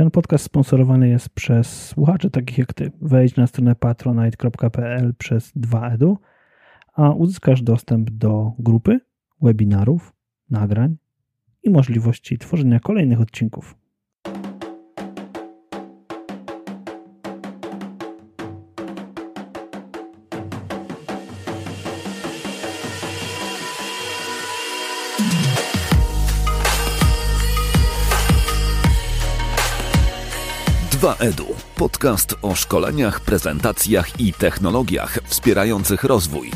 Ten podcast sponsorowany jest przez słuchaczy takich jak ty. Wejdź na stronę patronite.pl przez 2edu, a uzyskasz dostęp do grupy, webinarów, nagrań i możliwości tworzenia kolejnych odcinków. Edu podcast o szkoleniach, prezentacjach i technologiach wspierających rozwój.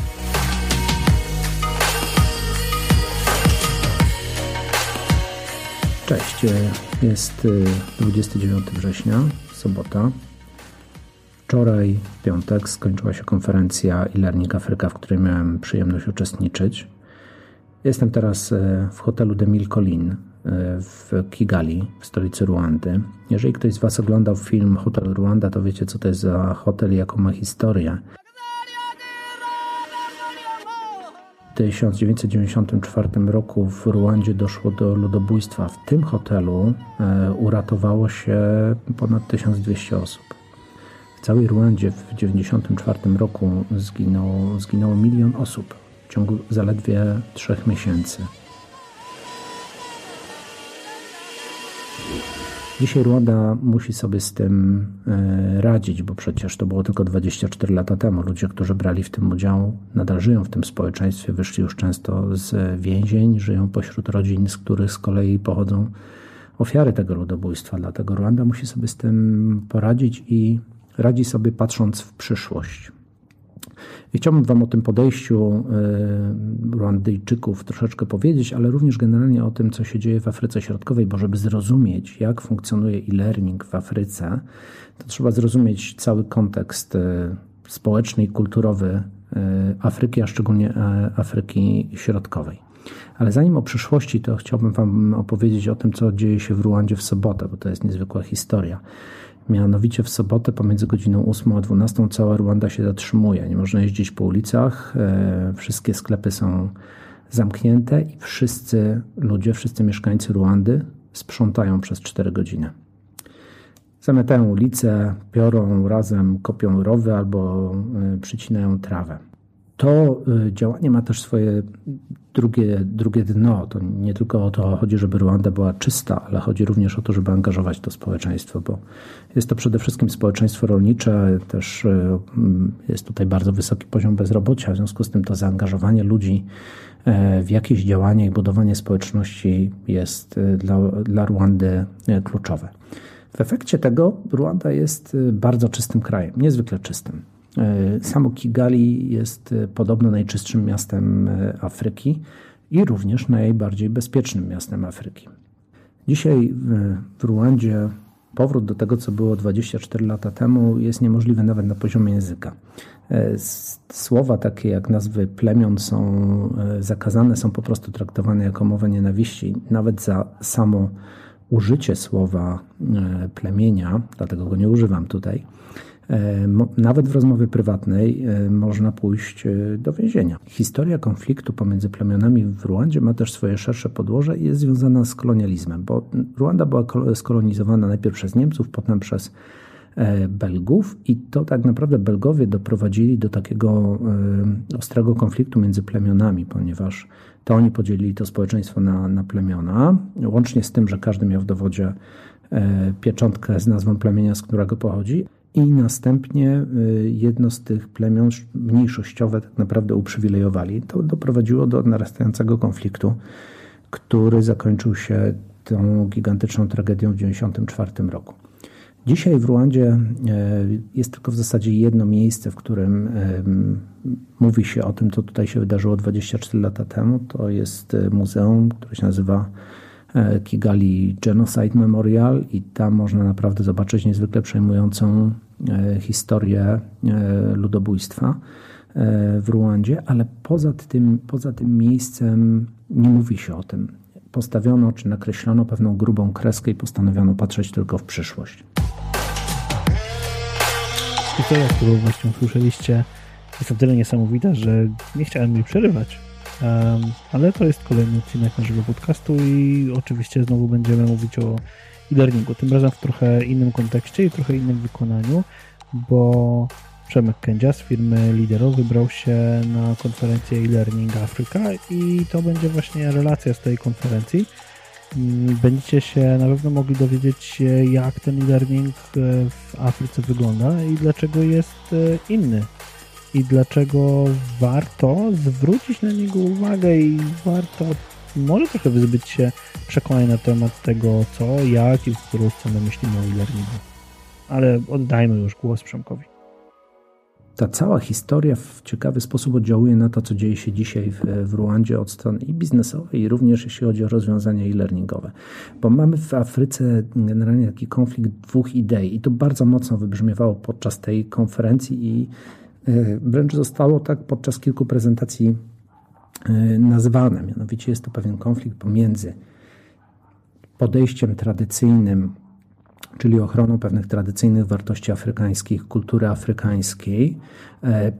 Cześć, jest 29 y, września, sobota. Wczoraj, piątek, skończyła się konferencja e-learning Afryka, w której miałem przyjemność uczestniczyć. Jestem teraz y, w hotelu Demil Colin w Kigali, w stolicy Ruandy. Jeżeli ktoś z Was oglądał film Hotel Ruanda, to wiecie, co to jest za hotel i jaką ma historię. W 1994 roku w Ruandzie doszło do ludobójstwa. W tym hotelu e, uratowało się ponad 1200 osób. W całej Ruandzie w 1994 roku zginął, zginęło milion osób ciągu zaledwie trzech miesięcy. Dzisiaj Rwanda musi sobie z tym e, radzić, bo przecież to było tylko 24 lata temu. Ludzie, którzy brali w tym udział, nadal żyją w tym społeczeństwie, wyszli już często z więzień, żyją pośród rodzin, z których z kolei pochodzą ofiary tego ludobójstwa. Dlatego Rwanda musi sobie z tym poradzić i radzi sobie patrząc w przyszłość. I chciałbym Wam o tym podejściu e, Rwandyjczyków troszeczkę powiedzieć, ale również generalnie o tym, co się dzieje w Afryce Środkowej, bo żeby zrozumieć, jak funkcjonuje e-learning w Afryce, to trzeba zrozumieć cały kontekst e, społeczny i kulturowy e, Afryki, a szczególnie Afryki Środkowej. Ale zanim o przyszłości, to chciałbym Wam opowiedzieć o tym, co dzieje się w Ruandzie w sobotę, bo to jest niezwykła historia. Mianowicie w sobotę pomiędzy godziną 8 a 12 cała Rwanda się zatrzymuje. Nie można jeździć po ulicach, e, wszystkie sklepy są zamknięte i wszyscy ludzie, wszyscy mieszkańcy Rwandy sprzątają przez 4 godziny. Zamiatają ulice, piorą razem, kopią rowy albo e, przycinają trawę. To y, działanie ma też swoje drugie, drugie dno. To nie tylko o to chodzi, żeby Ruanda była czysta, ale chodzi również o to, żeby angażować to społeczeństwo, bo jest to przede wszystkim społeczeństwo rolnicze, też y, jest tutaj bardzo wysoki poziom bezrobocia, w związku z tym to zaangażowanie ludzi e, w jakieś działania i budowanie społeczności jest y, dla, dla Ruandy e, kluczowe. W efekcie tego Ruanda jest bardzo czystym krajem, niezwykle czystym. E, samo Kigali jest e, podobno najczystszym miastem e, Afryki i również najbardziej bezpiecznym miastem Afryki. Dzisiaj w Ruandzie powrót do tego, co było 24 lata temu, jest niemożliwy nawet na poziomie języka. Słowa takie jak nazwy plemion są zakazane, są po prostu traktowane jako mowa nienawiści. Nawet za samo użycie słowa plemienia, dlatego go nie używam tutaj, nawet w rozmowie prywatnej e, można pójść e, do więzienia. Historia konfliktu pomiędzy plemionami w Ruandzie ma też swoje szersze podłoże i jest związana z kolonializmem, bo Ruanda była skolonizowana najpierw przez Niemców, potem przez Belgów i to tak naprawdę Belgowie doprowadzili do takiego ostrego konfliktu między plemionami, ponieważ to oni podzielili to społeczeństwo na, na plemiona, łącznie z tym, że każdy miał w dowodzie pieczątkę z nazwą plemienia, z którego pochodzi, i następnie y, jedno z tych plemion mniejszościowe tak naprawdę uprzywilejowali. To doprowadziło do narastającego konfliktu, który zakończył się tą gigantyczną tragedią w 1994 roku. Dzisiaj w Ruandzie y, jest tylko w zasadzie jedno miejsce, w którym y, mówi się o tym, co tutaj się wydarzyło 24 lata temu. To jest muzeum, które się nazywa Kigali Genocide Memorial i tam można naprawdę zobaczyć niezwykle przejmującą E, historię e, ludobójstwa e, w Ruandzie, ale poza tym, poza tym miejscem nie mówi się o tym. Postawiono czy nakreślono pewną grubą kreskę i postanowiono patrzeć tylko w przyszłość. Historia, którą właśnie usłyszeliście, jest o tyle niesamowita, że nie chciałem jej przerywać. Um, ale to jest kolejny odcinek naszego podcastu i oczywiście znowu będziemy mówić o e-learningu. Tym razem w trochę innym kontekście i trochę innym wykonaniu, bo Przemek Kędzia z firmy Lidero wybrał się na konferencję e-learning Afryka i to będzie właśnie relacja z tej konferencji. Mm, będziecie się na pewno mogli dowiedzieć się, jak ten e-learning e, w Afryce wygląda i dlaczego jest e, inny. I dlaczego warto zwrócić na niego uwagę i warto może trochę wyzbyć się przekonań na temat tego, co, jak i w którą stronę myślimy o e-learningu. Ale oddajmy już głos Przemkowi ta cała historia w ciekawy sposób oddziałuje na to, co dzieje się dzisiaj w, w Ruandzie od strony i biznesowej, i również jeśli chodzi o rozwiązania e-learningowe. Bo mamy w Afryce generalnie taki konflikt dwóch idei i to bardzo mocno wybrzmiewało podczas tej konferencji i wręcz zostało tak podczas kilku prezentacji e, nazwane. Mianowicie jest to pewien konflikt pomiędzy podejściem tradycyjnym czyli ochroną pewnych tradycyjnych wartości afrykańskich, kultury afrykańskiej. E,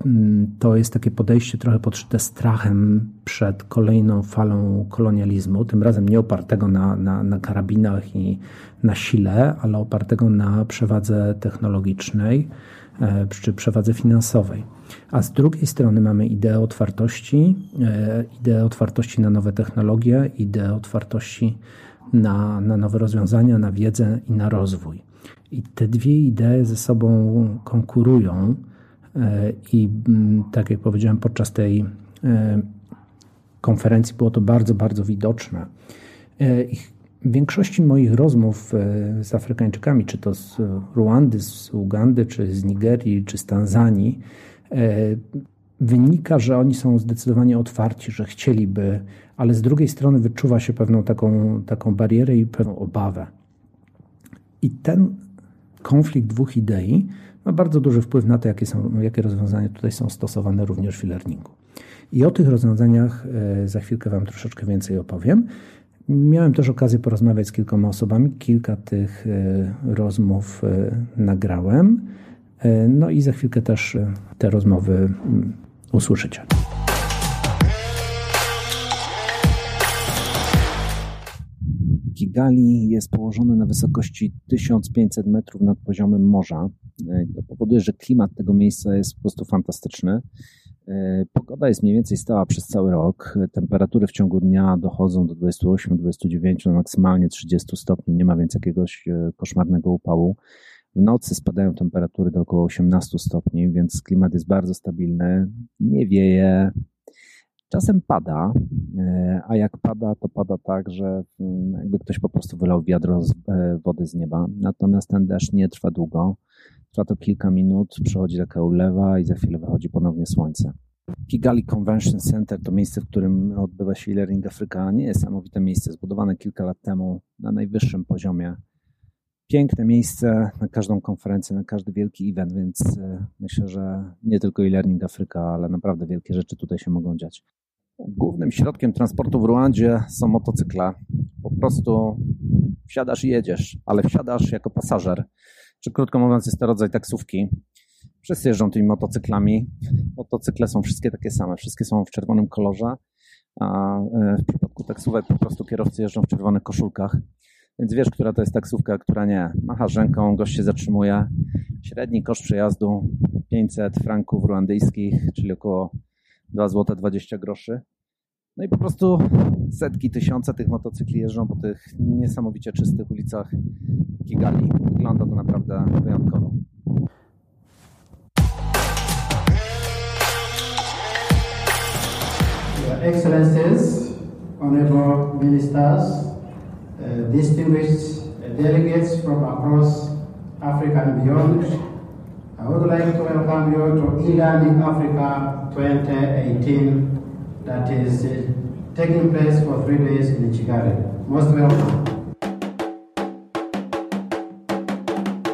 to jest takie podejście trochę podszyte strachem przed kolejną falą kolonializmu, tym razem nie opartego na, na, na karabinach i na sile, ale opartego na przewadze technologicznej e, czy przewadze finansowej. A z drugiej strony mamy ideę otwartości, e, ideę otwartości na nowe technologie, ideę otwartości na, na nowe rozwiązania, na wiedzę i na rozwój. I te dwie idee ze sobą konkurują e, i mm, tak jak powiedziałem podczas tej e, konferencji było to bardzo, bardzo widoczne. E, w większości moich rozmów z Afrykańczykami, czy to z Ruandy, z Ugandy, czy z Nigerii, czy z Tanzanii, wynika, że oni są zdecydowanie otwarci, że chcieliby, ale z drugiej strony wyczuwa się pewną taką, taką barierę i pewną obawę. I ten konflikt dwóch idei ma bardzo duży wpływ na to, jakie, są, jakie rozwiązania tutaj są stosowane również w e-learningu. I o tych rozwiązaniach e, za chwilkę Wam troszeczkę więcej opowiem. Miałem też okazję porozmawiać z kilkoma osobami, kilka tych e, rozmów e, nagrałem. No i za chwilkę też te rozmowy usłyszycie. Kigali jest położone na wysokości 1500 metrów nad poziomem morza. E, to powoduje, że klimat tego miejsca jest po prostu fantastyczny. E, pogoda jest mniej więcej stała przez cały rok. Temperatury w ciągu dnia dochodzą do 28-29, no maksymalnie 30 stopni. Nie ma więc jakiegoś e, koszmarnego upału. W nocy spadają temperatury do około 18 stopni, więc klimat jest bardzo stabilny. Nie wieje, Czasem pada, e, a jak pada, to pada tak, że mm, jakby ktoś po prostu wylał wiadro z wody z nieba. Natomiast ten deszcz nie trwa długo. Trwa to kilka minut, przychodzi taka ulewa i za chwilę wychodzi ponownie słońce. Kigali Convention Center to miejsce, w którym odbywa się e-learning Afryka. Niesamowite miejsce, zbudowane kilka lat temu na najwyższym poziomie piękne miejsce na każdą konferencję, na każdy wielki event, więc e, myślę, że nie tylko e-learning Afryka, ale naprawdę wielkie rzeczy tutaj się mogą dziać. Głównym środkiem transportu w Ruandzie są motocykle. Po prostu wsiadasz i jedziesz, ale wsiadasz jako pasażer. Czy krótko mówiąc, jest to rodzaj taksówki. Wszyscy jeżdżą tymi motocyklami. Motocykle są wszystkie takie same, wszystkie są w czerwonym kolorze, a e, w przypadku taksówek po prostu kierowcy jeżdżą w czerwonych koszulkach. Więc wiesz, która to jest taksówka, która nie. Machasz ręką, gość się zatrzymuje. Średni koszt przejazdu 500 franków ruandyjskich, czyli około 2 zł 20 groszy. No i po prostu setki, tysiące tych motocykli jeżdżą po tych niesamowicie czystych ulicach Kigali. Wygląda to naprawdę wyjątkowo. Your Excellencies, Honorable Ministers, Uh, distinguished delegates from across Africa and beyond. I would like to welcome you to e-learning Africa 2018 that is uh, taking place for three days in. Most welcome.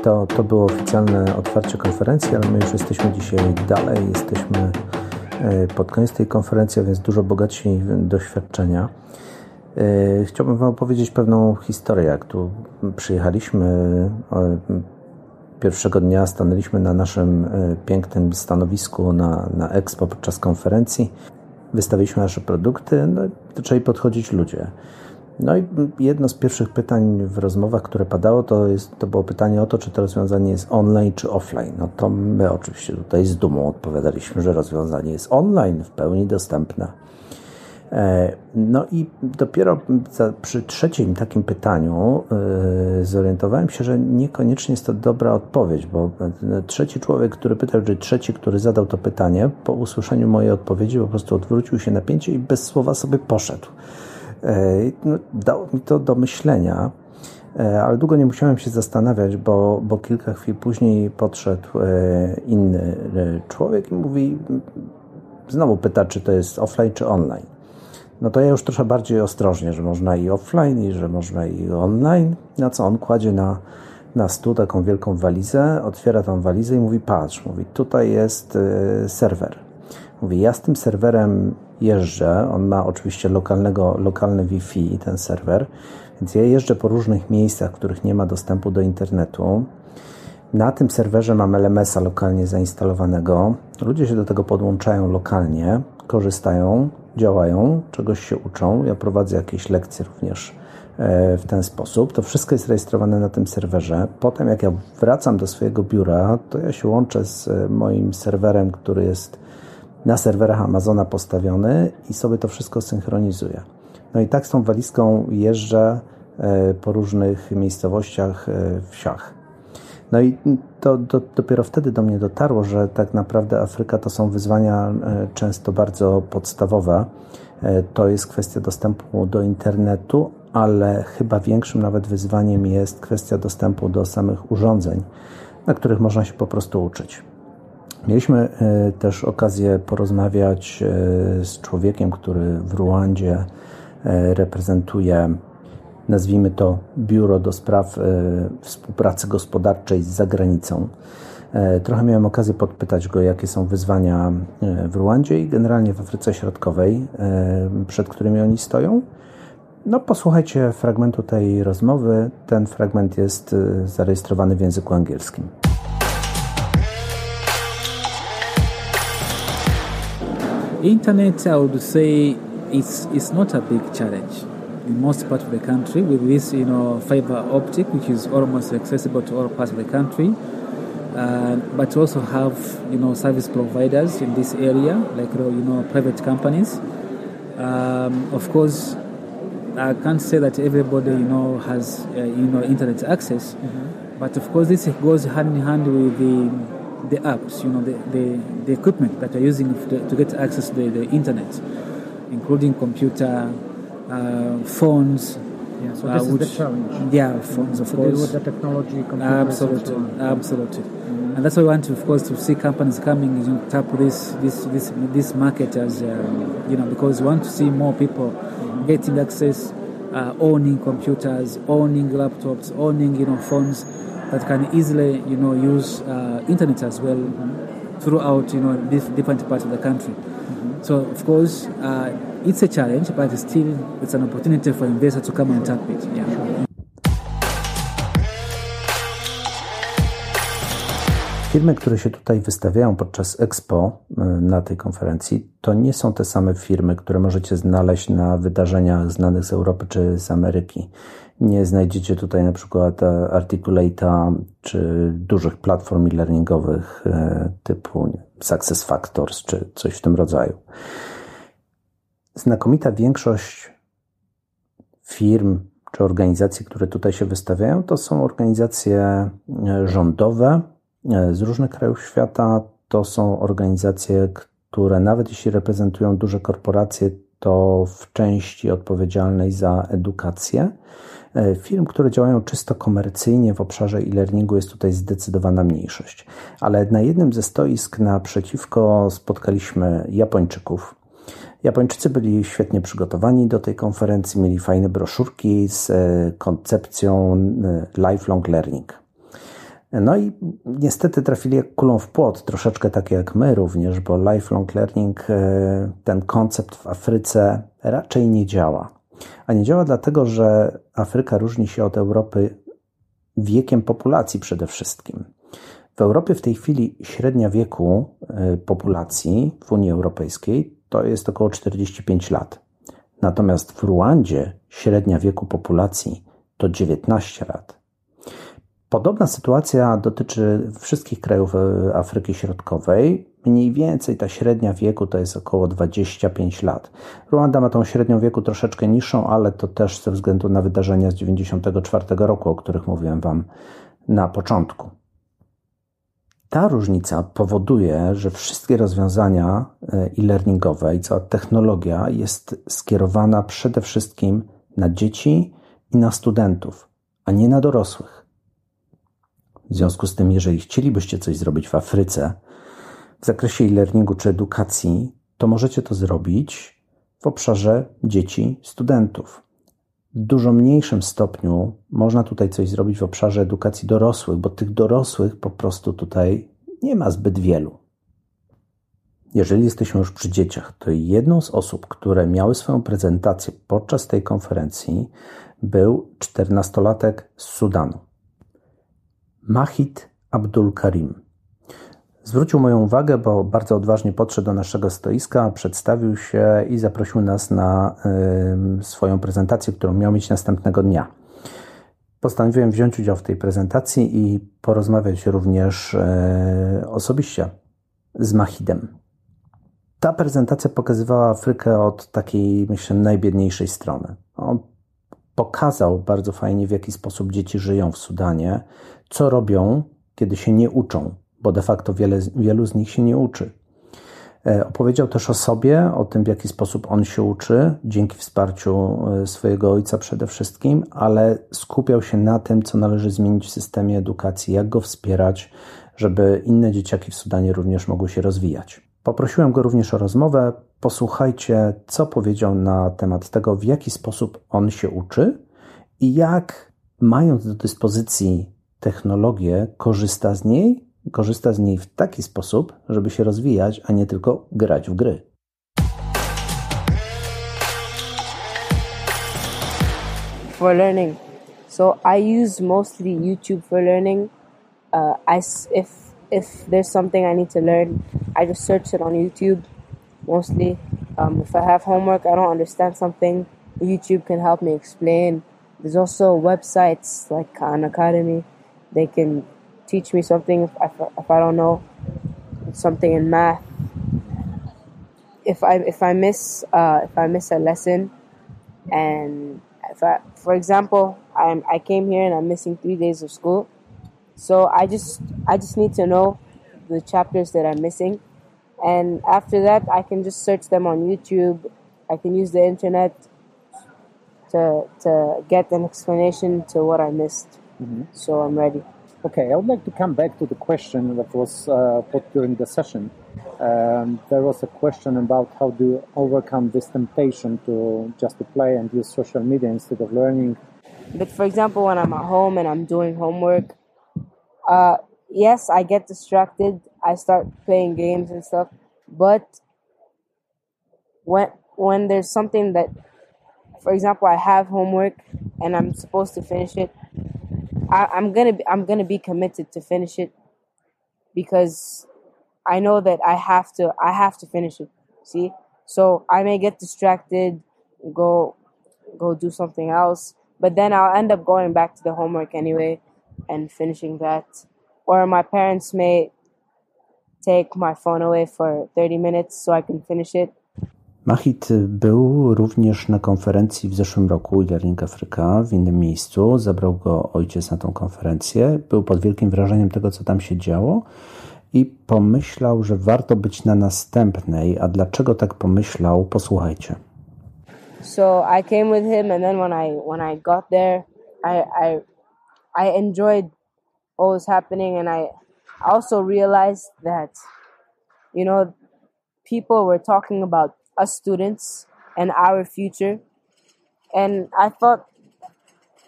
To, to było oficjalne otwarcie konferencji, ale my już jesteśmy dzisiaj dalej, jesteśmy e, pod koniec tej konferencji, więc dużo bogatsi doświadczenia. E, chciałbym Wam opowiedzieć pewną historię. Jak tu przyjechaliśmy pierwszego dnia, stanęliśmy na naszym e, pięknym stanowisku na, na Expo podczas konferencji. Wystawiliśmy nasze produkty, no i zaczęli podchodzić ludzie. No i jedno z pierwszych pytań w rozmowach, które padało, to, jest, to było pytanie o to, czy to rozwiązanie jest online czy offline. No to my oczywiście tutaj z dumą odpowiadaliśmy, że rozwiązanie jest online, w pełni dostępne. E, no i dopiero przy trzecim takim pytaniu e, zorientowałem się, że niekoniecznie jest to dobra odpowiedź, bo trzeci człowiek, który pytał, czy trzeci, który zadał to pytanie, po usłyszeniu mojej odpowiedzi po prostu odwrócił się na pięcie i bez słowa sobie poszedł. E, no, dało mi to do myślenia, ale długo nie musiałem się zastanawiać, bo, bo kilka chwil później podszedł inny człowiek i mówi, znowu pyta, czy to jest offline czy online no to ja już trochę bardziej ostrożnie, że można i offline, i że można i online. Na co on kładzie na, na stół taką wielką walizę, otwiera tą walizę i mówi: Patrz, mówi, tutaj jest y, serwer. Mówi: Ja z tym serwerem jeżdżę. On ma oczywiście lokalnego, lokalne Wi-Fi, ten serwer, więc ja jeżdżę po różnych miejscach, w których nie ma dostępu do internetu. Na tym serwerze mam LMS-a lokalnie zainstalowanego. Ludzie się do tego podłączają lokalnie, korzystają, działają, czegoś się uczą. Ja prowadzę jakieś lekcje również e, w ten sposób. To wszystko jest rejestrowane na tym serwerze. Potem, jak ja wracam do swojego biura, to ja się łączę z e, moim serwerem, który jest na serwerach Amazona postawiony i sobie to wszystko synchronizuję. No i tak z tą walizką jeżdżę e, po różnych miejscowościach, wsiach. No i to, to, dopiero wtedy do mnie dotarło, że tak naprawdę Afryka to są wyzwania e, często bardzo podstawowe. E, to jest kwestia dostępu do internetu, ale chyba większym nawet wyzwaniem jest kwestia dostępu do samych urządzeń, na których można się po prostu uczyć. Mieliśmy e, też okazję porozmawiać z człowiekiem, który w Ruandzie reprezentuje nazwijmy to biuro do spraw e, współpracy gospodarczej z zagranicą. E, trochę miałem okazję podpytać go, jakie są wyzwania e, w Ruandzie i generalnie w Afryce Środkowej, przed którymi oni stoją. No, posłuchajcie fragmentu tej rozmowy. Ten fragment jest zarejestrowany w języku angielskim. Internet, I would say, it's, it's not a big challenge. In most part of the country with this, you know, fiber optic, which is almost accessible to all parts of the country. Uh, but also have, you know, service providers in this area, like, you know, private companies. Um, of course, I can't say that everybody, you know, has, uh, you know, internet access. Mm-hmm. But of course, this goes hand in hand with the the apps, you know, the, the, the equipment that you're using to, to get access to the, the internet, including computer, phones. Yeah, so this uh, which, is the challenge. Yeah, phones, of to course. Deal with the technology, absolutely, absolutely. Mm-hmm. And that's why we want, to, of course, to see companies coming you know, tap this this this this market as um, you know because we want to see more people mm-hmm. getting access, uh, owning computers, owning laptops, owning you know phones that can easily you know use uh, internet as well mm-hmm. throughout you know different parts of the country. Mm-hmm. So of course uh, it's a challenge, but still it's an opportunity for to come and tap it. Yeah. Firmy, które się tutaj wystawiają podczas Expo y, na tej konferencji, to nie są te same firmy, które możecie znaleźć na wydarzeniach znanych z Europy czy z Ameryki. Nie znajdziecie tutaj na przykład e, Articulate'a czy dużych platform e-learningowych e, typu SuccessFactors czy coś w tym rodzaju znakomita większość firm czy organizacji, które tutaj się wystawiają, to są organizacje e, rządowe e, z różnych krajów świata. To są organizacje, które nawet jeśli reprezentują duże korporacje, to w części odpowiedzialnej za edukację. E, firm, które działają czysto komercyjnie w obszarze e-learningu jest tutaj zdecydowana mniejszość. Ale na jednym ze stoisk naprzeciwko spotkaliśmy Japończyków, Japończycy byli świetnie przygotowani do tej konferencji, mieli fajne broszurki z e, koncepcją e, lifelong learning. No i niestety trafili jak kulą w płot, troszeczkę tak jak my również, bo lifelong learning, e, ten koncept w Afryce raczej nie działa. A nie działa dlatego, że Afryka różni się od Europy wiekiem populacji przede wszystkim. W Europie w tej chwili średnia wieku populacji w Unii Europejskiej to jest około 45 lat. Natomiast w Ruandzie średnia wieku populacji to 19 lat. Podobna sytuacja dotyczy wszystkich krajów e, Afryki Środkowej. Mniej więcej ta średnia wieku to jest około 25 lat. Ruanda ma tą średnią wieku troszeczkę niższą, ale to też ze względu na wydarzenia z 1994 roku, o których mówiłem Wam na początku. Ta różnica powoduje, że wszystkie rozwiązania e, e-learningowe i cała technologia jest skierowana przede wszystkim na dzieci i na studentów, a nie na dorosłych. W związku z tym, jeżeli chcielibyście coś zrobić w Afryce w zakresie e-learningu czy edukacji, to możecie to zrobić w obszarze dzieci, studentów. W dużo mniejszym stopniu można tutaj coś zrobić w obszarze edukacji dorosłych, bo tych dorosłych po prostu tutaj nie ma zbyt wielu. Jeżeli jesteśmy już przy dzieciach, to jedną z osób, które miały swoją prezentację podczas tej konferencji, był czternastolatek z Sudanu. Mahid Abdul Karim. Zwrócił moją uwagę, bo bardzo odważnie podszedł do naszego stoiska, przedstawił się i zaprosił nas na y, swoją prezentację, którą miał mieć następnego dnia. Postanowiłem wziąć udział w tej prezentacji i porozmawiać również y, osobiście z Mahidem. Ta prezentacja pokazywała Afrykę od takiej, myślę, najbiedniejszej strony. On pokazał bardzo fajnie, w jaki sposób dzieci żyją w Sudanie, co robią, kiedy się nie uczą, bo de facto wiele, wielu z nich się nie uczy. E, opowiedział też o sobie, o tym, w jaki sposób on się uczy, dzięki wsparciu e, swojego ojca przede wszystkim, ale skupiał się na tym, co należy zmienić w systemie edukacji, jak go wspierać, żeby inne dzieciaki w Sudanie również mogły się rozwijać. Poprosiłem go również o rozmowę. Posłuchajcie, co powiedział na temat tego, w jaki sposób on się uczy i jak, mając do dyspozycji technologię, korzysta z niej, korzysta z niej w taki sposób, żeby się rozwijać, a nie tylko grać w gry. For learning. So I use mostly YouTube for learning. Uh, I, if, if there's something I need to learn, I just search it on YouTube mostly. Um, if I have homework, I don't understand something, YouTube can help me explain. There's also websites like Khan Academy they can teach me something if I, if I don't know something in math. If I if I miss uh, if I miss a lesson, and if I, for example, I'm I came here and I'm missing three days of school, so I just I just need to know the chapters that I'm missing, and after that I can just search them on YouTube. I can use the internet to to get an explanation to what I missed. Mm-hmm. So I'm ready. Okay, I would like to come back to the question that was uh, put during the session. Um, there was a question about how you overcome this temptation to just to play and use social media instead of learning. But for example, when I'm at home and I'm doing homework, uh, yes, I get distracted. I start playing games and stuff. But when when there's something that, for example, I have homework and I'm supposed to finish it, I, I'm gonna be, I'm gonna be committed to finish it because I know that I have to I have to finish it. See, so I may get distracted, go go do something else, but then I'll end up going back to the homework anyway and finishing that. Or my parents may take my phone away for 30 minutes so I can finish it Mahit był również na konferencji w zeszłym roku e-learning Afryka w innym miejscu. Zabrał go ojciec na tą konferencję. Był pod wielkim wrażeniem tego, co tam się działo i pomyślał, że warto być na następnej. A dlaczego tak pomyślał? Posłuchajcie. So I came with him and then when I when I got there, I I I enjoyed what was happening and I also realized that you know people were talking about us students and our future. And I thought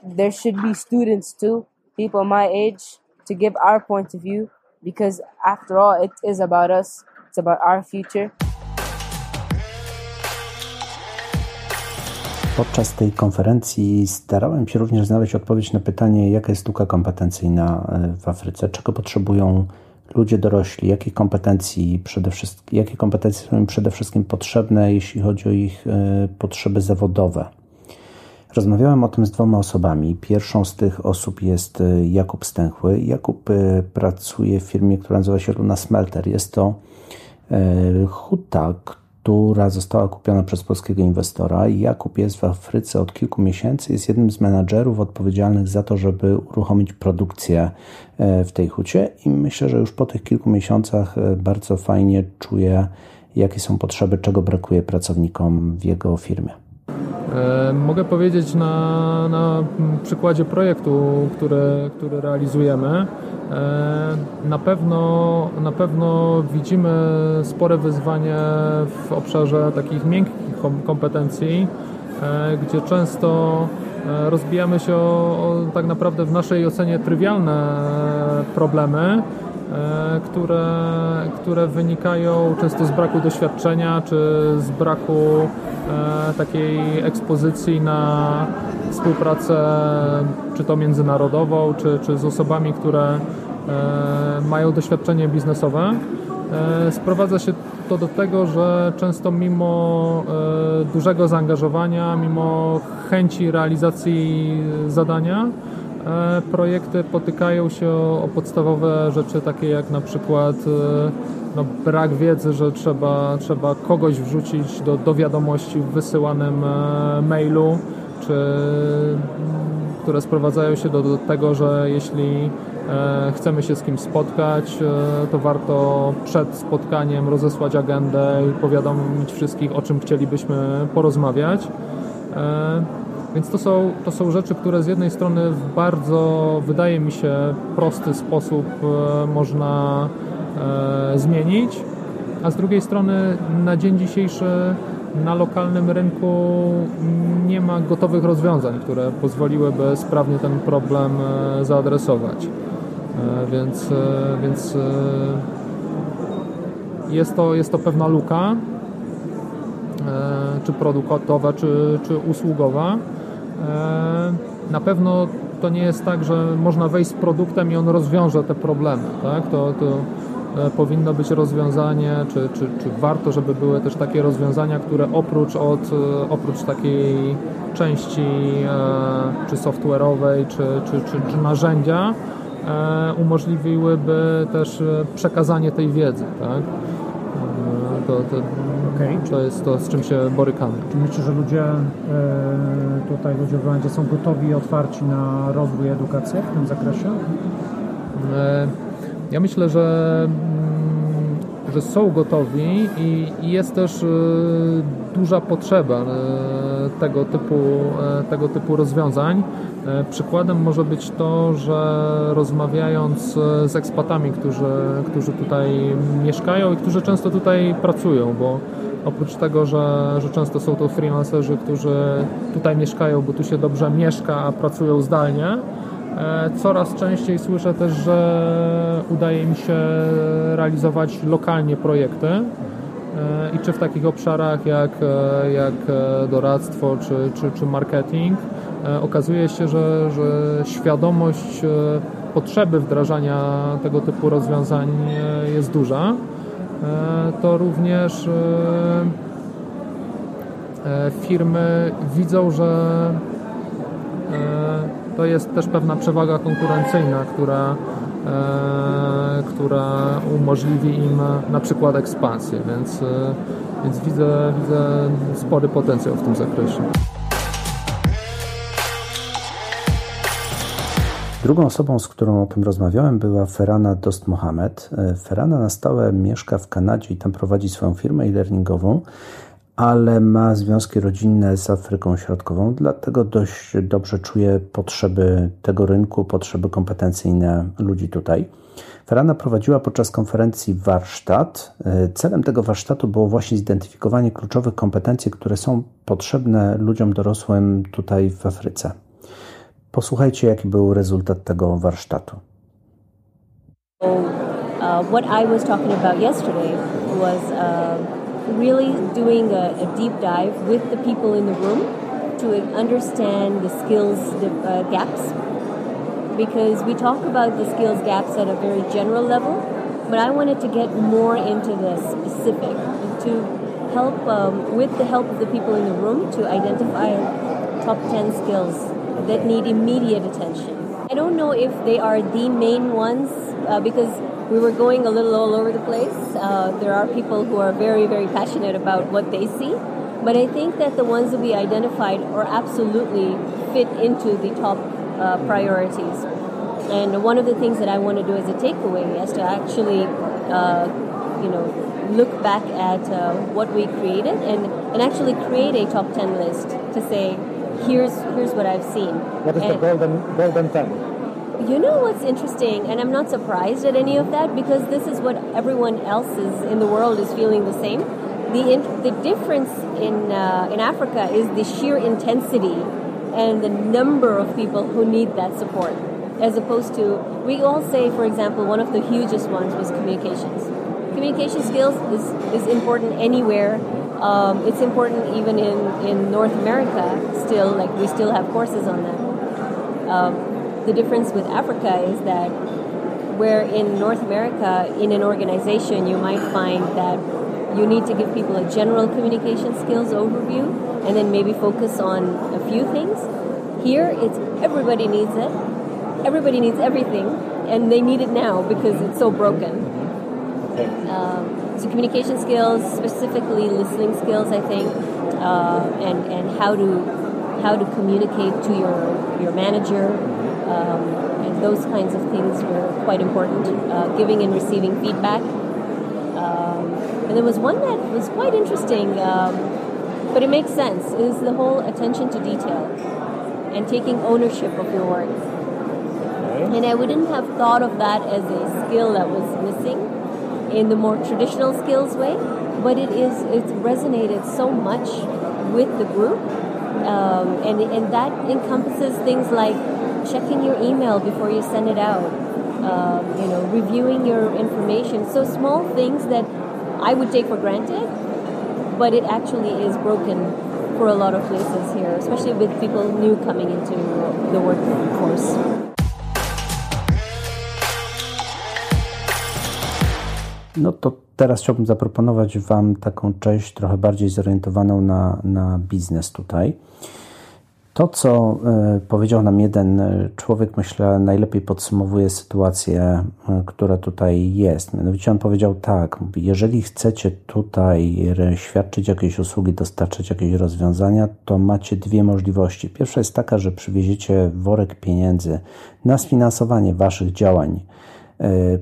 there should be students too, people my age, to give our point of view because after all, it is about us, it's about our future. Podczas tej konferencji starałem się również znaleźć odpowiedź na pytanie, jaka jest luka kompetencyjna w Afryce, czego potrzebują ludzie dorośli, jakie kompetencji przede wszystkim, jakie kompetencje są im przede wszystkim potrzebne, jeśli chodzi o ich e, potrzeby zawodowe. Rozmawiałem o tym z dwoma osobami. Pierwszą z tych osób jest e, Jakub Stęchły. Jakub e, pracuje w firmie, która nazywa się Luna Smelter. Jest to huta, która została kupiona przez polskiego inwestora. Jakub jest w Afryce od kilku miesięcy, jest jednym z menadżerów odpowiedzialnych za to, żeby uruchomić produkcję e, w tej hucie i myślę, że już po tych kilku miesiącach e, bardzo fajnie czuje, jakie są potrzeby, czego brakuje pracownikom w jego firmie. E, mogę powiedzieć na, na przykładzie projektu, który, który realizujemy. E, na pewno, na pewno widzimy spore wyzwanie w obszarze takich miękkich kompetencji, e, gdzie często rozbijamy się o, o tak naprawdę w naszej ocenie trywialne problemy, które, które wynikają często z braku doświadczenia czy z braku E, takiej ekspozycji na współpracę, czy to międzynarodową, czy, czy z osobami, które e, mają doświadczenie biznesowe. E, sprowadza się to do tego, że często mimo dużego zaangażowania, mimo chęci realizacji zadania, projekty potykają się o podstawowe rzeczy takie jak na przykład no, brak wiedzy, że trzeba, trzeba kogoś wrzucić do, do wiadomości w wysyłanym e, mailu, czy które sprowadzają się do, do tego, że jeśli e, chcemy się z kimś spotkać, e, to warto przed spotkaniem rozesłać agendę i powiadomić wszystkich, o czym chcielibyśmy porozmawiać. Więc to są, to są rzeczy, które z jednej strony w bardzo, wydaje mi się, prosty sposób można E, zmienić, a z drugiej strony na dzień dzisiejszy na lokalnym rynku nie ma gotowych rozwiązań, które pozwoliłyby sprawnie ten problem e, zaadresować. E, więc, więc jest, to, jest to pewna luka, czy produktowa, czy, czy usługowa. Na pewno to nie jest tak, że można wejść z produktem i on rozwiąże te problemy. Tak? To, to E, powinno być rozwiązanie, czy, czy, czy warto, żeby były też takie rozwiązania, które oprócz, od, e, oprócz takiej części e, czy software'owej, czy, czy, czy, czy narzędzia, umożliwiłyby też przekazanie tej wiedzy. Tak? To, to, okay. to jest to, z czym się borykamy. Czy myślisz, że ludzie tutaj, ludzie w Rwandzie są gotowi i otwarci na rozwój edukacji w tym zakresie? Ja myślę, że, mm, że są gotowi i, jest też y, duża potrzeba y, tego typu, y, tego typu rozwiązań. Przykładem może być to, że rozmawiając z ekspatami, którzy, którzy tutaj mieszkają i którzy często tutaj pracują, bo oprócz tego, że, że często są to freelancerzy, którzy tutaj mieszkają, bo tu się dobrze mieszka, a pracują zdalnie, E, coraz częściej słyszę też, że udaje mi się realizować lokalnie projekty e, i czy w takich obszarach jak, e, jak doradztwo czy, czy, czy marketing okazuje się, że, że świadomość potrzeby wdrażania tego typu rozwiązań jest duża. To również firmy widzą, że to jest też pewna przewaga konkurencyjna, która, e, która umożliwi im na przykład ekspansję, więc, e, więc widzę, widzę spory potencjał w tym zakresie. Drugą osobą, z którą o tym rozmawiałem, była Ferana Dost Mohamed. E, Ferana na stałe mieszka w Kanadzie i tam prowadzi swoją firmę e-learningową ale ma związki rodzinne z Afryką Środkową, dlatego dość dobrze czuje potrzeby tego rynku, potrzeby kompetencyjne ludzi tutaj. Ferana prowadziła podczas konferencji warsztat. Celem tego warsztatu było właśnie zidentyfikowanie kluczowych kompetencji, które są potrzebne ludziom dorosłym tutaj w Afryce. Posłuchajcie, jaki był rezultat tego warsztatu. Uh, what I was talking about yesterday was uh... really doing a, a, deep dive with the people in the room to understand the skills uh, gaps because we talk about the skills gaps at a very general level but I wanted to get more into the specific to help um, with the help of the people in the room to identify top 10 skills that need immediate attention. I don't know if they are the main ones uh, because we were going a little all over the place. Uh, there are people who are very, very passionate about what they see. But I think that the ones that we identified are absolutely fit into the top uh, priorities. And one of the things that I want to do as a takeaway is to actually, uh, you know, look back at uh, what we created and, and actually create a top 10 list to say, here's, here's what I've seen. What is and, the golden, golden 10? You know what's interesting, and I'm not surprised at any of that because this is what everyone else is in the world is feeling the same. The, in, the difference in, uh, in Africa is the sheer intensity and the number of people who need that support as opposed to we all say for example one of the hugest ones was communications communication skills is, is important anywhere um, it's important even in, in north america still like we still have courses on that. Um, the difference with africa is that where in north america in an organization you might find that you need to give people a general communication skills overview and then maybe focus on a few things. Here it's everybody needs it. Everybody needs everything, and they need it now because it's so broken. Um, so communication skills, specifically listening skills, I think, uh, and and how to how to communicate to your your manager, um, and those kinds of things were quite important. Uh, giving and receiving feedback, um, and there was one that was quite interesting, um, but it makes sense. Is the whole attention to detail and taking ownership of your work. And I wouldn't have thought of that as a skill that was missing in the more traditional skills way, but it is it's resonated so much with the group, um, and and that encompasses things like checking your email before you send it out, um, you know, reviewing your information. So small things that I would take for granted, but it actually is broken for a lot of places here, especially with people new coming into the workforce. No to teraz chciałbym zaproponować Wam taką część trochę bardziej zorientowaną na, na biznes tutaj. To, co y, powiedział nam jeden człowiek, myślę, najlepiej podsumowuje sytuację, y, która tutaj jest. Mianowicie on powiedział tak: jeżeli chcecie tutaj świadczyć jakieś usługi, dostarczać jakieś rozwiązania, to macie dwie możliwości. Pierwsza jest taka, że przywieziecie worek pieniędzy na sfinansowanie Waszych działań E,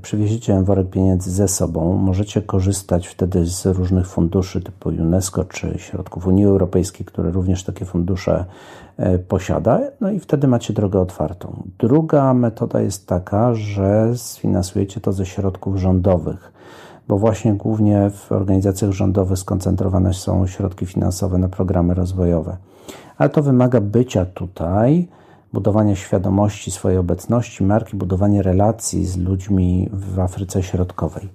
przywieziecie worek pieniędzy ze sobą, możecie korzystać wtedy z różnych funduszy typu UNESCO czy środków Unii Europejskiej, które również takie fundusze e, posiada, no i wtedy macie drogę otwartą. Druga metoda jest taka, że sfinansujecie to ze środków rządowych, bo właśnie głównie w organizacjach rządowych skoncentrowane są środki finansowe na programy rozwojowe. Ale to wymaga bycia tutaj, budowanie świadomości swojej obecności, marki, budowanie relacji z ludźmi w Afryce Środkowej.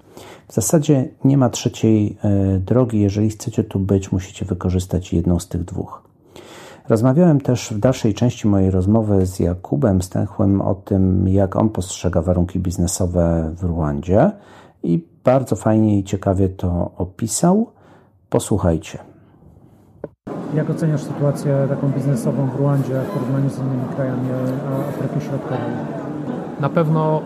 W zasadzie nie ma trzeciej e, drogi. Jeżeli chcecie tu być, musicie wykorzystać jedną z tych dwóch. Rozmawiałem też w dalszej części mojej rozmowy z Jakubem Stęchłym o tym, jak on postrzega warunki biznesowe w Ruandzie i bardzo fajnie i ciekawie to opisał. Posłuchajcie. Jak oceniasz sytuację taką biznesową w Ruandzie w porównaniu z innymi krajami Afryki Środkowej? Na pewno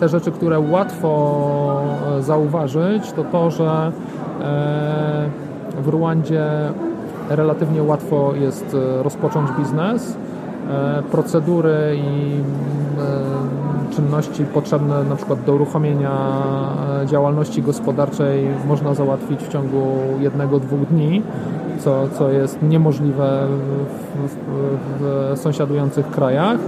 te rzeczy, które łatwo e, zauważyć, to to, że e, w Ruandzie relatywnie łatwo jest e, rozpocząć biznes. Procedury i czynności potrzebne na przykład do uruchomienia działalności gospodarczej można załatwić w ciągu jednego, dwóch dni co, co jest niemożliwe w, w, w sąsiadujących krajach.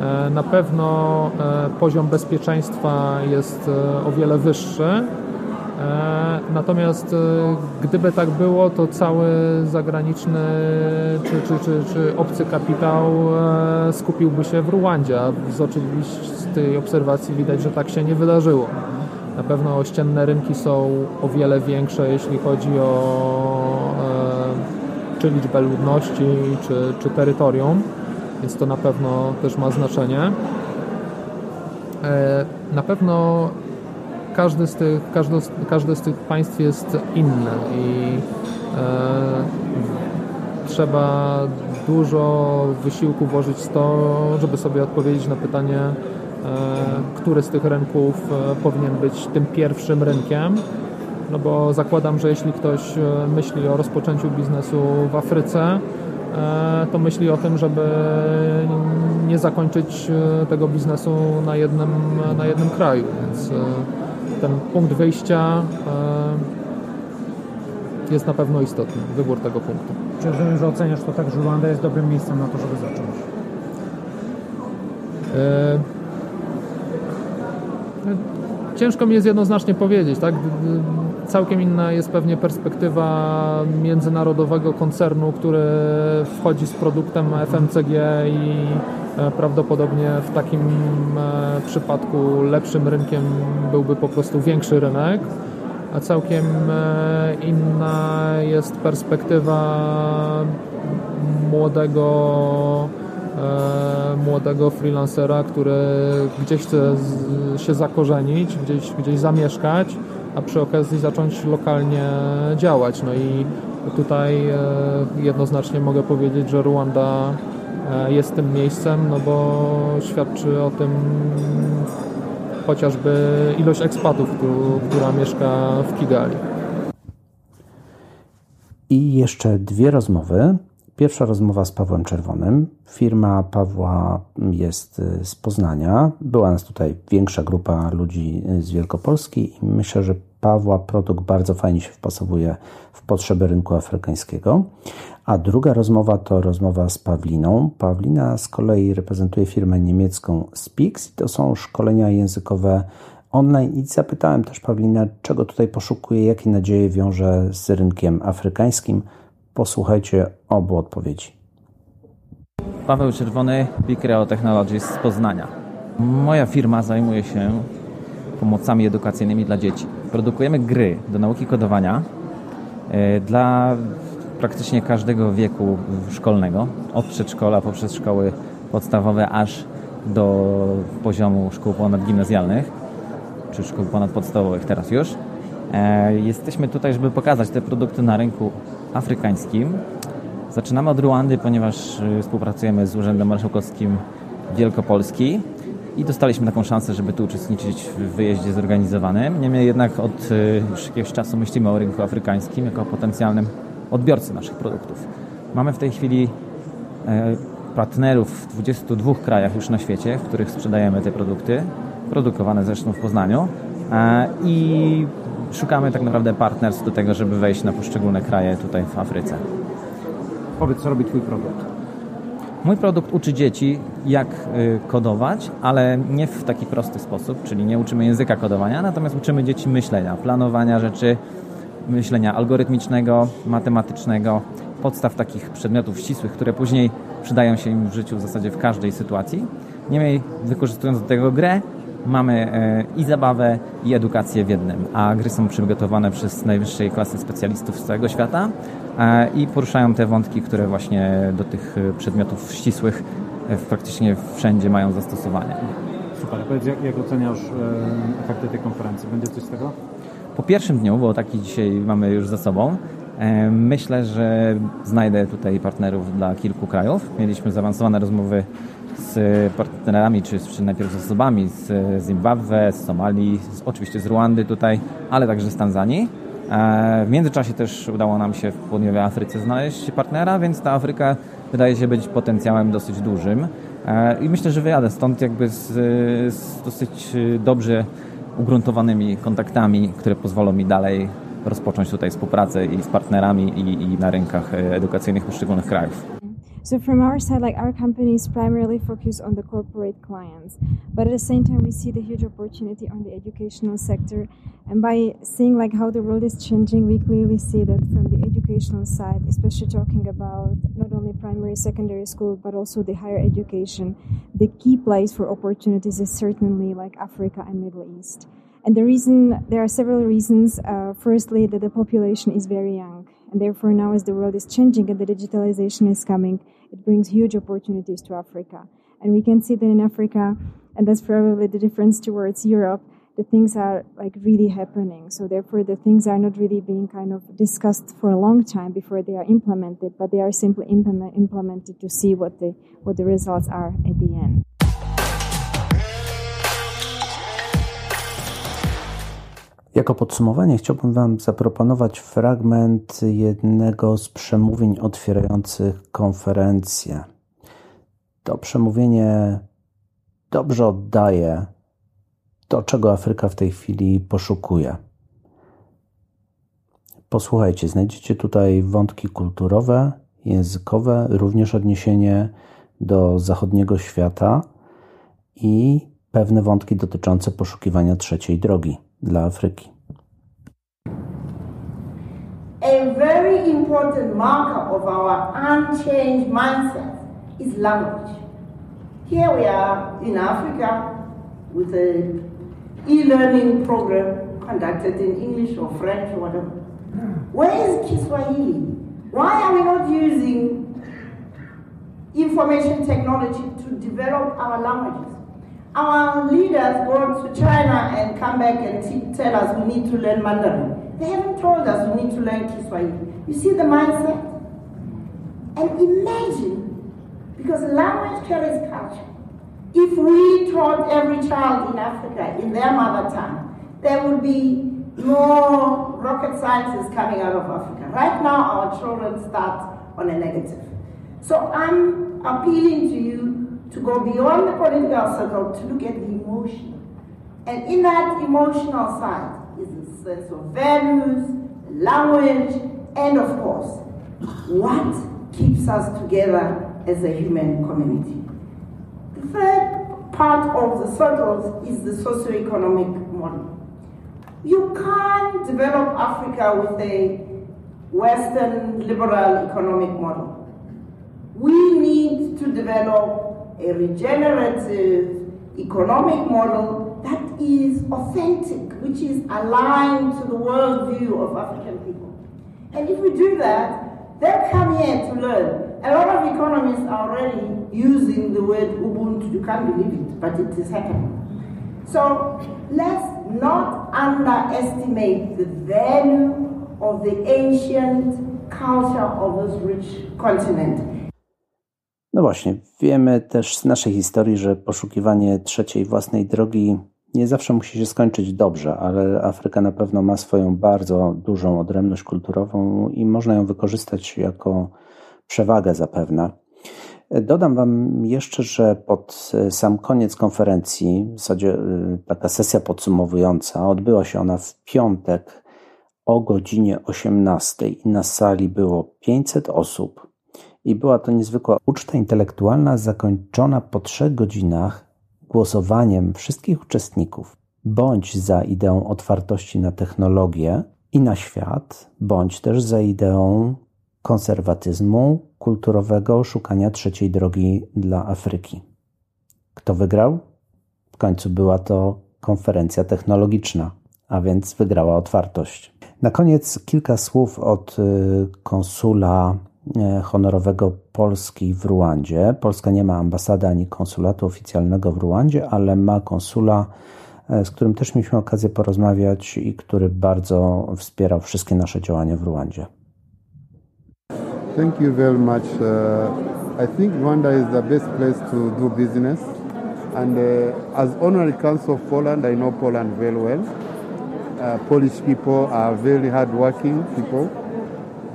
E, na pewno e, poziom bezpieczeństwa jest e, o wiele wyższy. Natomiast gdyby tak było, to cały zagraniczny czy, czy, czy, czy obcy kapitał skupiłby się w Ruandzie. Z oczywistej obserwacji widać, że tak się nie wydarzyło. Na pewno ościenne rynki są o wiele większe, jeśli chodzi o czy liczbę ludności, czy, czy terytorium, więc to na pewno też ma znaczenie. E, na pewno każdy z tych, każdy, każdy z tych państw jest inny i trzeba dużo wysiłku włożyć w to, żeby sobie odpowiedzieć na pytanie, który z tych rynków powinien być tym pierwszym rynkiem. No bo zakładam, że jeśli ktoś myśli o rozpoczęciu biznesu w Afryce, E, to myśli o tym, żeby nie zakończyć e, tego biznesu na jednym, na jednym kraju. Więc e, ten punkt wyjścia jest na pewno istotny, wybór tego punktu. Czy rozumiem, że oceniasz to tak, że Rwanda jest dobrym miejscem na to, żeby zacząć? Ciężko mi jest jednoznacznie powiedzieć, tak? Całkiem inna jest pewnie perspektywa międzynarodowego koncernu, który wchodzi z produktem FMCG i e, prawdopodobnie w takim e, przypadku lepszym rynkiem byłby po prostu większy rynek, a całkiem e, inna jest perspektywa młodego młodego freelancera, który gdzieś chce się zakorzenić, gdzieś, gdzieś zamieszkać, a przy okazji zacząć lokalnie działać. No i tutaj e, jednoznacznie mogę powiedzieć, że Ruanda e, jest tym miejscem, no bo świadczy o tym chociażby ilość ekspatów, która mieszka w Kigali. I jeszcze dwie rozmowy. Pierwsza rozmowa z Pawłem Czerwonym. Firma Pawła jest z Poznania. Była nas tutaj większa grupa ludzi z Wielkopolski i myślę, że Pawła produkt bardzo fajnie się wpasowuje w potrzeby rynku afrykańskiego. A druga rozmowa to rozmowa z Pawliną. Pawlina z kolei reprezentuje firmę niemiecką Spix i to są szkolenia językowe online i zapytałem też Pawlinę, czego tutaj poszukuje, jakie nadzieje wiąże z rynkiem afrykańskim. Posłuchajcie obu odpowiedzi. Paweł Czerwony, Bicreo Technologies z Poznania. Moja firma zajmuje się pomocami edukacyjnymi dla dzieci. Produkujemy gry do nauki kodowania e, dla praktycznie każdego wieku szkolnego, od przedszkola poprzez szkoły podstawowe aż do poziomu szkół ponadgimnazjalnych, czy szkół ponadpodstawowych teraz już. E, jesteśmy tutaj, żeby pokazać te produkty na rynku afrykańskim. Zaczynamy od Ruandy, ponieważ y, współpracujemy z Urzędem Marszałkowskim Wielkopolski i dostaliśmy taką szansę, żeby tu uczestniczyć w wyjeździe zorganizowanym. Niemniej jednak od y, już jakiegoś czasu myślimy o rynku afrykańskim jako potencjalnym odbiorcy naszych produktów. Mamy w tej chwili e, partnerów w 22 krajach już na świecie, w których sprzedajemy te produkty, produkowane zresztą w Poznaniu e, i szukamy tak naprawdę partnerstw do tego, żeby wejść na poszczególne kraje tutaj w Afryce. Powiedz, co robi Twój produkt? Mój produkt uczy dzieci, jak y, kodować, ale nie w taki prosty sposób, czyli nie uczymy języka kodowania, natomiast uczymy dzieci myślenia, planowania rzeczy, myślenia algorytmicznego, matematycznego, podstaw takich przedmiotów ścisłych, które później przydają się im w życiu w zasadzie w każdej sytuacji. Niemniej, wykorzystując do tego grę, mamy e, i zabawę, i edukację w jednym, a gry są przygotowane przez najwyższej klasy specjalistów z całego świata i poruszają te wątki, które właśnie do tych e, przedmiotów ścisłych praktycznie wszędzie mają zastosowanie. Super. Powiedz, jak, jak oceniasz efekty tej konferencji? Będzie coś z tego? Po pierwszym dniu, bo taki dzisiaj mamy już za sobą, myślę, że znajdę tutaj partnerów dla kilku krajów. Mieliśmy zaawansowane rozmowy z partnerami, czy, czy najpierw z osobami z Zimbabwe, z Somalii, z, oczywiście z Ruandy tutaj, ale także z Tanzanii. E, w międzyczasie też udało nam się w południowej Afryce znaleźć partnera, więc ta Afryka wydaje się być potencjałem dosyć dużym. E, I myślę, że wyjadę stąd jakby z, z dosyć dobrze ugruntowanymi kontaktami, które pozwolą mi dalej rozpocząć tutaj współpracę i z partnerami i, i na rynkach edukacyjnych poszczególnych krajów. So from our side, like our company is primarily focused on the corporate clients, but at the same time, we see the huge opportunity on the educational sector. And by seeing like how the world is changing, we clearly see that from the educational side, especially talking about not only primary, secondary school, but also the higher education, the key place for opportunities is certainly like Africa and Middle East. And the reason, there are several reasons. Uh, firstly, that the population is very young. And therefore, now as the world is changing and the digitalization is coming, it brings huge opportunities to Africa. And we can see that in Africa, and that's probably the difference towards Europe, the things are like really happening. So therefore, the things are not really being kind of discussed for a long time before they are implemented, but they are simply implement, implemented to see what the what the results are at the end. Jako podsumowanie chciałbym Wam zaproponować fragment jednego z przemówień otwierających konferencję. To przemówienie dobrze oddaje to, czego Afryka w tej chwili poszukuje. Posłuchajcie, znajdziecie tutaj wątki kulturowe, językowe, również odniesienie do zachodniego świata i pewne wątki dotyczące poszukiwania trzeciej drogi dla Afryki. A very important marker of our unchanged mindset is language. Here we are in Africa with a e-learning program conducted in English or French or whatever. Where is Kiswahili? Why are we not using information technology to develop our languages? Our leaders go to China and come back and tell us we need to learn Mandarin. They haven't told us we need to learn Kiswahili. You see the mindset? And imagine, because language carries culture. If we taught every child in Africa in their mother tongue, there would be more rocket scientists coming out of Africa. Right now, our children start on a negative. So I'm appealing to you to go beyond the political circle to look at the emotion. And in that emotional side is a sense of values, language, and of course, what keeps us together as a human community. The third part of the circles is the socio-economic model. You can't develop Africa with a Western liberal economic model. We need to develop a regenerative economic model that is authentic, which is aligned to the worldview of African people. And if we do that, they'll come here to learn. A lot of economists are already using the word Ubuntu. You can't believe it, but it is happening. So let's not underestimate the value of the ancient culture of this rich continent. No właśnie, wiemy też z naszej historii, że poszukiwanie trzeciej własnej drogi nie zawsze musi się skończyć dobrze, ale Afryka na pewno ma swoją bardzo dużą odrębność kulturową i można ją wykorzystać jako przewagę zapewne. Dodam Wam jeszcze, że pod sam koniec konferencji, w zasadzie y, taka sesja podsumowująca, odbyła się ona w piątek o godzinie 18 i na sali było 500 osób. I była to niezwykła uczta intelektualna, zakończona po trzech godzinach głosowaniem wszystkich uczestników bądź za ideą otwartości na technologię i na świat, bądź też za ideą konserwatyzmu kulturowego, szukania trzeciej drogi dla Afryki. Kto wygrał? W końcu była to konferencja technologiczna, a więc wygrała otwartość. Na koniec kilka słów od y, konsula honorowego Polski w Ruandzie. Polska nie ma ambasady ani konsulatu oficjalnego w Ruandzie, ale ma konsula, y, z którym też mieliśmy okazję porozmawiać i który bardzo wspierał wszystkie nasze działania w Ruandzie. Thank you very much. Uh, I think Rwanda is the best place to do business. And uh, as honorary council of Poland, I know Poland very well. Uh, Polish people are very hardworking people,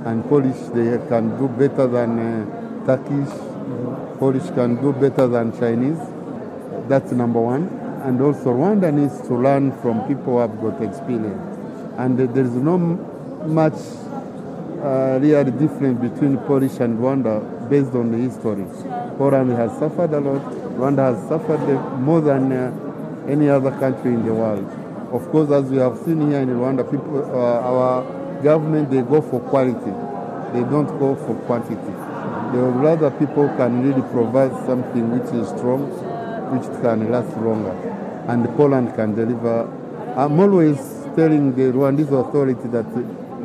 and Polish they can do better than uh, Turkish. Polish can do better than Chinese. That's number one. And also, Rwanda needs to learn from people who have got experience. And uh, there is no much uh, real difference between Polish and Rwanda based on the history. Poland has suffered a lot. Rwanda has suffered more than uh, any other country in the world. Of course, as we have seen here in Rwanda, people, uh, our government they go for quality. They don't go for quantity. They rather people can really provide something which is strong, which can last longer, and Poland can deliver. I'm always telling the Rwandese authority that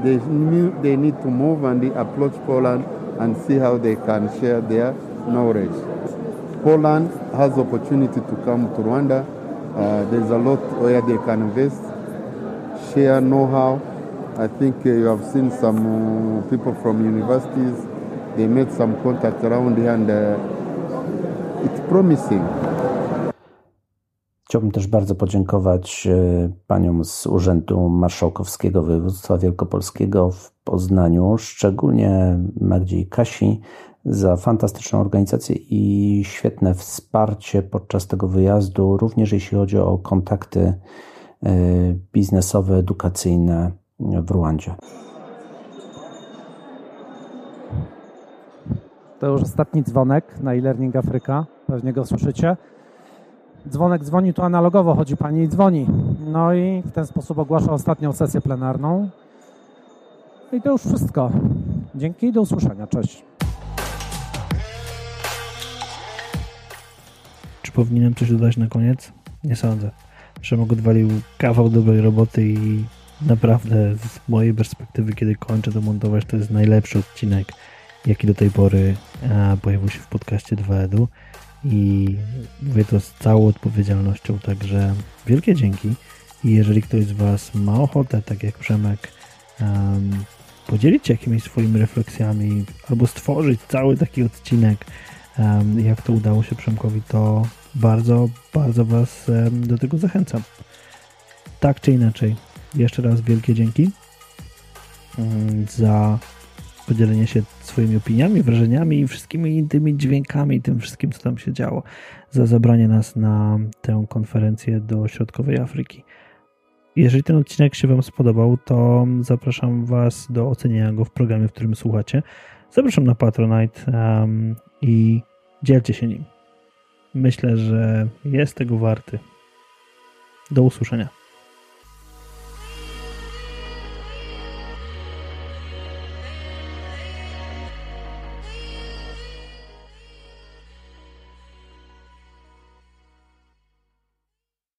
they need, they need to move and approach Poland and see how they can share their knowledge. Poland has opportunity to come to Rwanda Uh, there's a lot where they can invest, share know-how. I think uh, you have seen some uh, people from universities. They made some contact around here, and uh, it's promising. Chciałbym też bardzo podziękować e, paniom z Urzędu Marszałkowskiego Województwa Wielkopolskiego w Poznaniu, szczególnie Magdzie i Kasi, za fantastyczną organizację i świetne wsparcie podczas tego wyjazdu, również jeśli chodzi o kontakty e, biznesowe, edukacyjne w Ruandzie. To już ostatni dzwonek na e-learning Afryka. Pewnie go słyszycie. Dzwonek dzwoni tu analogowo, chodzi pani i dzwoni. No i w ten sposób ogłasza ostatnią sesję plenarną. I to już wszystko. Dzięki i do usłyszenia. Cześć. Czy powinienem coś dodać na koniec? Nie sądzę. Przemog odwalił kawał dobrej roboty i naprawdę z mojej perspektywy, kiedy kończę to montować, to jest najlepszy odcinek, jaki do tej pory pojawił się w podcaście 2edu i mówię to z całą odpowiedzialnością, także wielkie dzięki i jeżeli ktoś z Was ma ochotę, tak jak Przemek, um, podzielić się jakimiś swoimi refleksjami albo stworzyć cały taki odcinek, um, jak to udało się Przemkowi, to bardzo, bardzo Was um, do tego zachęcam. Tak czy inaczej, jeszcze raz wielkie dzięki za podzielenie się swoimi opiniami, wrażeniami i wszystkimi tymi dźwiękami, tym wszystkim, co tam się działo, za zabranie nas na tę konferencję do Środkowej Afryki. Jeżeli ten odcinek się Wam spodobał, to zapraszam Was do ocenienia go w programie, w którym słuchacie. Zapraszam na Patronite um, i dzielcie się nim. Myślę, że jest tego warty. Do usłyszenia.